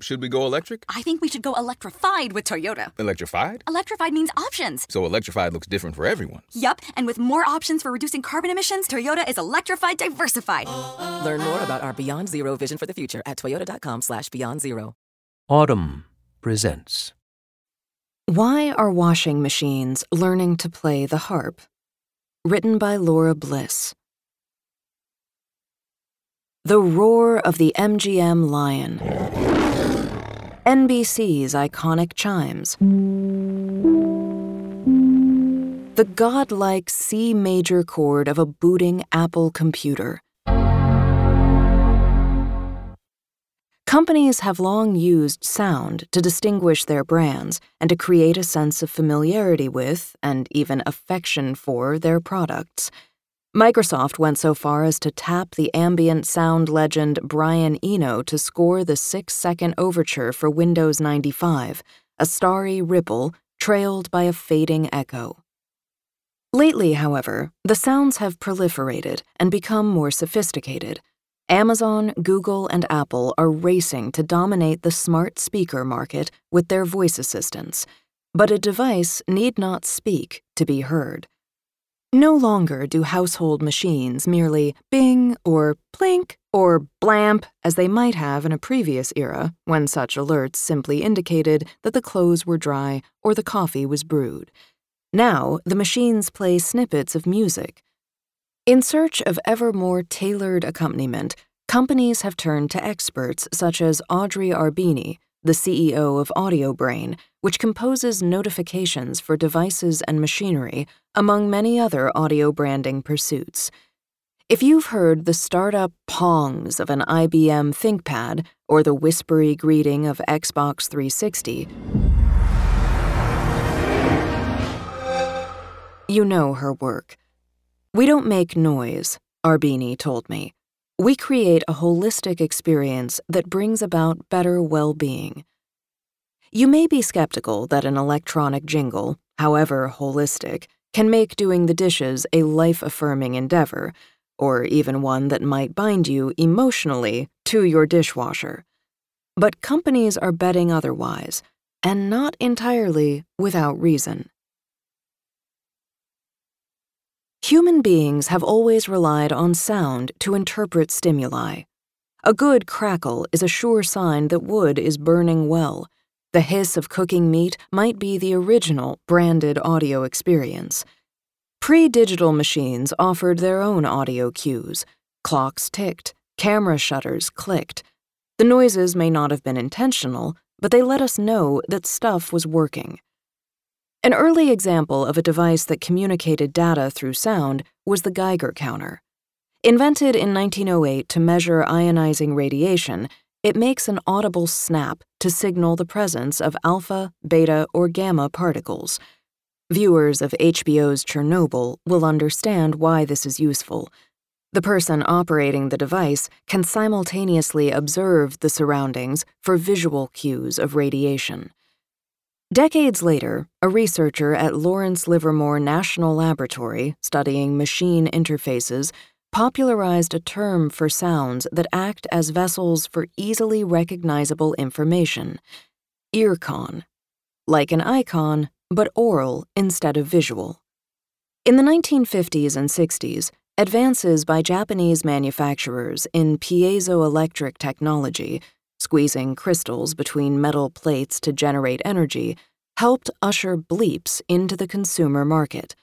Should we go electric? I think we should go electrified with Toyota. Electrified? Electrified means options. So electrified looks different for everyone. Yup, and with more options for reducing carbon emissions, Toyota is electrified diversified. Learn more about our Beyond Zero vision for the future at toyota.com slash beyond zero. Audm presents. Why are washing machines learning to play the harp? Written by Laura Bliss. The roar of the MGM lion. NBC's iconic chimes. The godlike C major chord of a booting Apple computer. Companies have long used sound to distinguish their brands and to create a sense of familiarity with, and even affection for, their products. Microsoft went so far as to tap the ambient sound legend Brian Eno to score the six second overture for Windows 95, a starry ripple trailed by a fading echo. Lately, however, the sounds have proliferated and become more sophisticated. Amazon, Google, and Apple are racing to dominate the smart speaker market with their voice assistants, but a device need not speak to be heard. No longer do household machines merely bing or plink or blamp as they might have in a previous era when such alerts simply indicated that the clothes were dry or the coffee was brewed. Now, the machines play snippets of music. In search of ever more tailored accompaniment, companies have turned to experts such as Audrey Arbeeny, the CEO of AudioBrain, which composes notifications for devices and machinery, among many other audio branding pursuits. If you've heard the startup pongs of an IBM ThinkPad or the whispery greeting of Xbox 360, you know her work. We don't make noise, Arbeeny told me. We create a holistic experience that brings about better well being. You may be skeptical that an electronic jingle, however holistic, can make doing the dishes a life affirming endeavor, or even one that might bind you emotionally to your dishwasher. But companies are betting otherwise, and not entirely without reason. Human beings have always relied on sound to interpret stimuli. A good crackle is a sure sign that wood is burning well. The hiss of cooking meat might be the original branded audio experience. Pre digital machines offered their own audio cues. Clocks ticked, camera shutters clicked. The noises may not have been intentional, but they let us know that stuff was working. An early example of a device that communicated data through sound was the Geiger counter. Invented in 1908 to measure ionizing radiation, it makes an audible snap to signal the presence of alpha, beta, or gamma particles. Viewers of HBO's Chernobyl will understand why this is useful. The person operating the device can simultaneously observe the surroundings for visual cues of radiation. Decades later, a researcher at Lawrence Livermore National Laboratory studying machine interfaces popularized a term for sounds that act as vessels for easily recognizable information earcon, like an icon, but oral instead of visual. In the 1950s and 60s, advances by Japanese manufacturers in piezoelectric technology squeezing crystals between metal plates to generate energy, helped usher bleeps into the consumer market.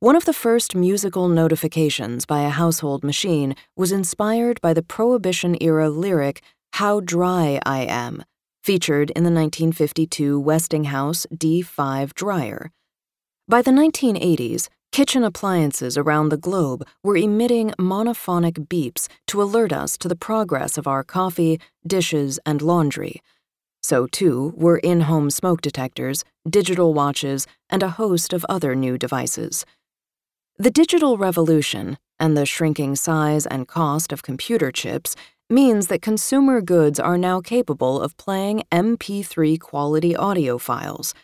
One of the first musical notifications by a household machine was inspired by the Prohibition era lyric How Dry I Am, featured in the 1952 Westinghouse D5 dryer. By the 1980s, Kitchen appliances around the globe were emitting monophonic beeps to alert us to the progress of our coffee, dishes, and laundry. So, too, were in home smoke detectors, digital watches, and a host of other new devices. The digital revolution and the shrinking size and cost of computer chips means that consumer goods are now capable of playing MP3 quality audio files.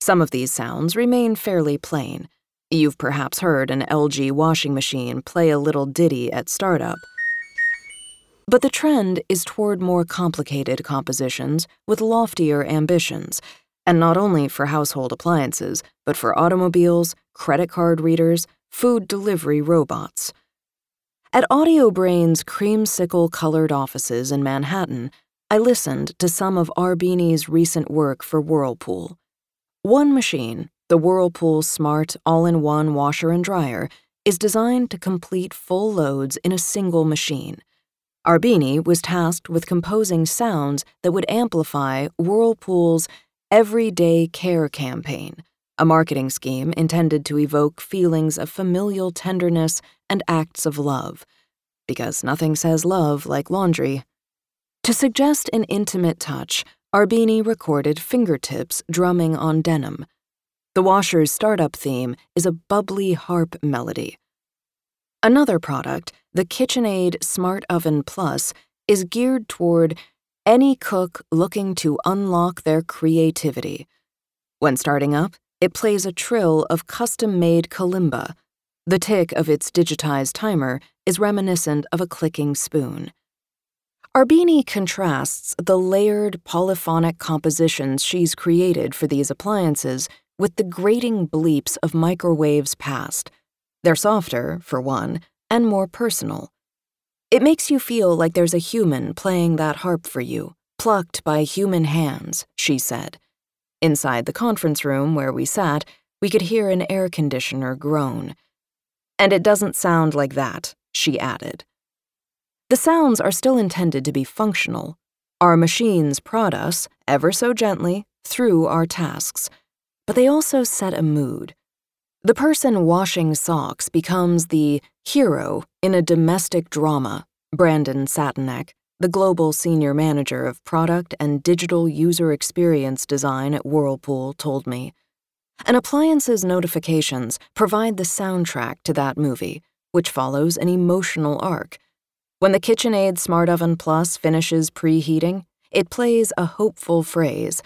Some of these sounds remain fairly plain You've perhaps heard an LG washing machine play a little ditty at startup. But the trend is toward more complicated compositions with loftier ambitions, and not only for household appliances, but for automobiles, credit card readers, food delivery robots. At AudioBrain's creamsicle colored offices in Manhattan, I listened to some of Arbeeny's recent work for Whirlpool. One machine, the Whirlpool Smart All in One Washer and Dryer, is designed to complete full loads in a single machine. Arbeeny was tasked with composing sounds that would amplify Whirlpool's Everyday Care campaign, a marketing scheme intended to evoke feelings of familial tenderness and acts of love, because nothing says love like laundry. To suggest an intimate touch, Arbeeny recorded fingertips drumming on denim. The washer's startup theme is a bubbly harp melody. Another product, the KitchenAid Smart Oven Plus, is geared toward any cook looking to unlock their creativity. When starting up, it plays a trill of custom made kalimba. The tick of its digitized timer is reminiscent of a clicking spoon. Arbeeny contrasts the layered polyphonic compositions she's created for these appliances with the grating bleeps of microwaves past. They're softer, for one, and more personal. It makes you feel like there's a human playing that harp for you, plucked by human hands, she said. Inside the conference room where we sat, we could hear an air conditioner groan. And it doesn't sound like that, she added. The sounds are still intended to be functional. Our machines prod us, ever so gently, through our tasks, but they also set a mood. The person washing socks becomes the hero in a domestic drama, Brandon Satanek, the global senior manager of product and digital user experience design at Whirlpool, told me. An appliance's notifications provide the soundtrack to that movie, which follows an emotional arc. When the KitchenAid Smart Oven Plus finishes preheating, it plays a hopeful phrase,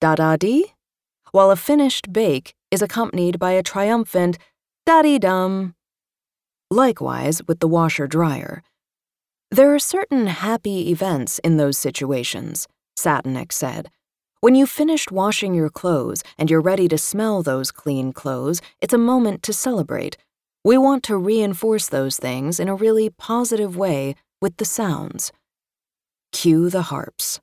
da da dee, while a finished bake is accompanied by a triumphant daddy dum. Likewise with the washer dryer. There are certain happy events in those situations, Satanek said. When you've finished washing your clothes and you're ready to smell those clean clothes, it's a moment to celebrate. We want to reinforce those things in a really positive way with the sounds. Cue the harps.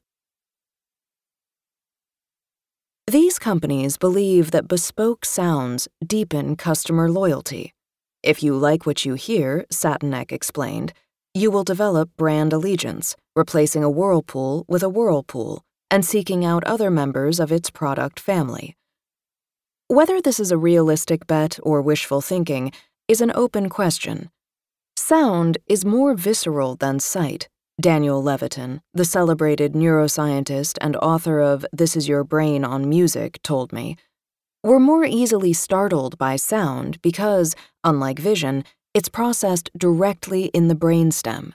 These companies believe that bespoke sounds deepen customer loyalty. If you like what you hear, Satanek explained, you will develop brand allegiance, replacing a Whirlpool with a Whirlpool and seeking out other members of its product family. Whether this is a realistic bet or wishful thinking is an open question. Sound is more visceral than sight, Daniel Levitin, the celebrated neuroscientist and author of This Is Your Brain on Music, told me. We're more easily startled by sound because, unlike vision, it's processed directly in the brainstem.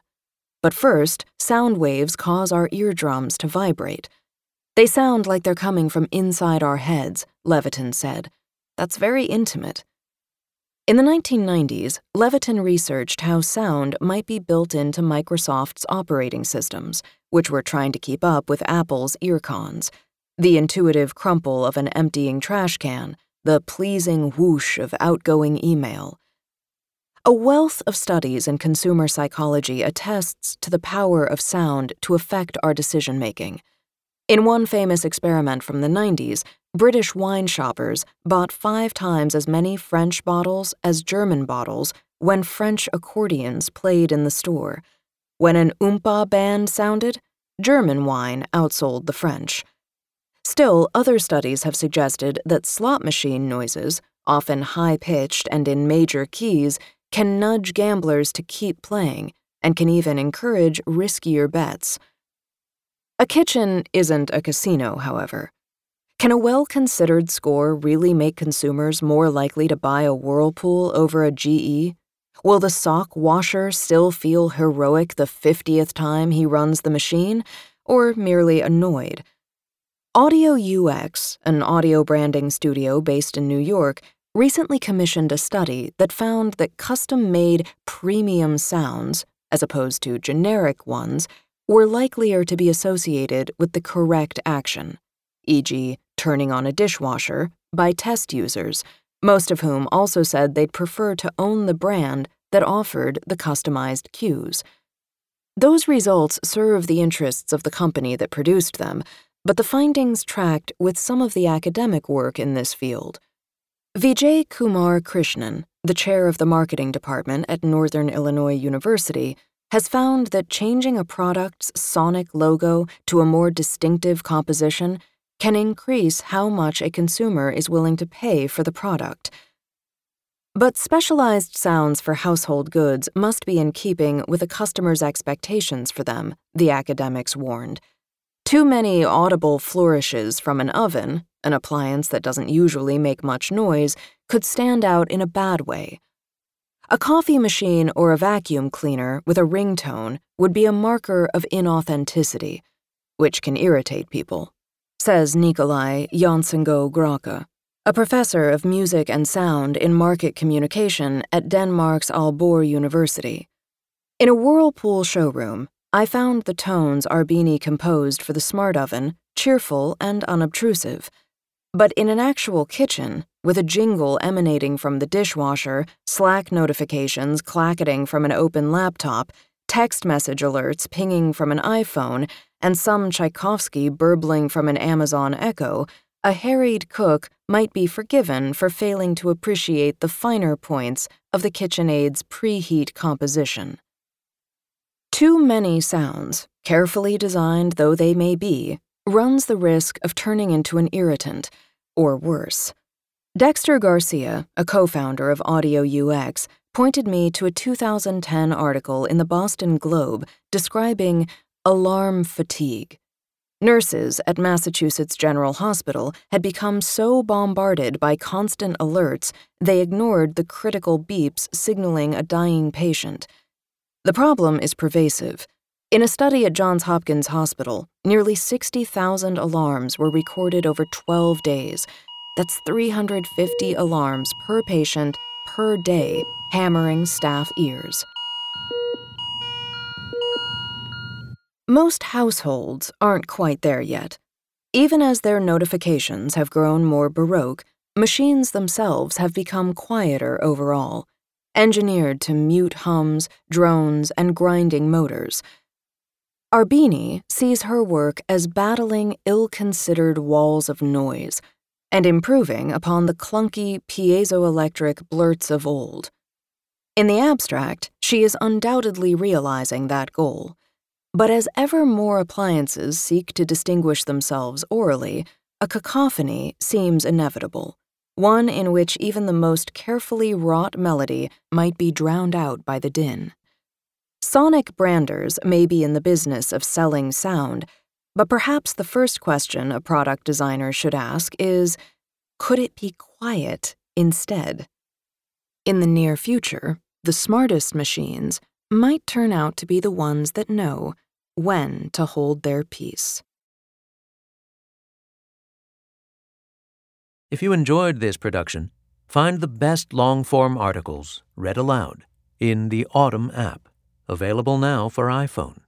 But first, sound waves cause our eardrums to vibrate. They sound like they're coming from inside our heads, Levitin said. That's very intimate. In the 1990s, Levitin researched how sound might be built into Microsoft's operating systems, which were trying to keep up with Apple's earcons. The intuitive crumple of an emptying trash can, the pleasing whoosh of outgoing email, a wealth of studies in consumer psychology attests to the power of sound to affect our decision making. In one famous experiment from the 90s, British wine shoppers bought five times as many French bottles as German bottles when French accordions played in the store. When an Oompah band sounded, German wine outsold the French. Still, other studies have suggested that slot machine noises, often high pitched and in major keys, can nudge gamblers to keep playing and can even encourage riskier bets. A kitchen isn't a casino, however. Can a well considered score really make consumers more likely to buy a Whirlpool over a GE? Will the sock washer still feel heroic the 50th time he runs the machine, or merely annoyed? Audio UX, an audio branding studio based in New York, recently commissioned a study that found that custom made premium sounds, as opposed to generic ones, were likelier to be associated with the correct action, e.g., turning on a dishwasher, by test users, most of whom also said they'd prefer to own the brand that offered the customized cues. Those results serve the interests of the company that produced them, but the findings tracked with some of the academic work in this field. Vijay Kumar Krishnan, the chair of the marketing department at Northern Illinois University, has found that changing a product's sonic logo to a more distinctive composition can increase how much a consumer is willing to pay for the product. But specialized sounds for household goods must be in keeping with a customer's expectations for them, the academics warned. Too many audible flourishes from an oven, an appliance that doesn't usually make much noise, could stand out in a bad way. A coffee machine or a vacuum cleaner with a ringtone would be a marker of inauthenticity, which can irritate people, says Nicolai Jørgensgaard Graakjær, a professor of music and sound in market communication at Denmark's Aalborg University. In a Whirlpool showroom, I found the tones Arbeeny composed for the smart oven cheerful and unobtrusive. But in an actual kitchen, with a jingle emanating from the dishwasher, Slack notifications clacketing from an open laptop, text message alerts pinging from an iPhone, and some Tchaikovsky burbling from an Amazon Echo, a harried cook might be forgiven for failing to appreciate the finer points of the KitchenAid's preheat composition. Too many sounds, carefully designed though they may be, runs the risk of turning into an irritant, or worse. Dexter Garcia, a co founder of Audio UX, pointed me to a 2010 article in the Boston Globe describing alarm fatigue. Nurses at Massachusetts General Hospital had become so bombarded by constant alerts they ignored the critical beeps signaling a dying patient. The problem is pervasive. In a study at Johns Hopkins Hospital, nearly 60,000 alarms were recorded over 12 days, that's 350 alarms per patient per day, hammering staff ears. Most households aren't quite there yet. Even as their notifications have grown more baroque, machines themselves have become quieter overall, engineered to mute hums, drones, and grinding motors. Arbeeny sees her work as battling ill considered walls of noise and improving upon the clunky piezoelectric blurts of old. In the abstract, she is undoubtedly realizing that goal. But as ever more appliances seek to distinguish themselves orally, a cacophony seems inevitable, one in which even the most carefully wrought melody might be drowned out by the din. Sonic branders may be in the business of selling sound, but perhaps the first question a product designer should ask is could it be quiet instead? In the near future, the smartest machines might turn out to be the ones that know when to hold their peace. If you enjoyed this production, find the best long form articles read aloud in the Audm app, available now for iPhone.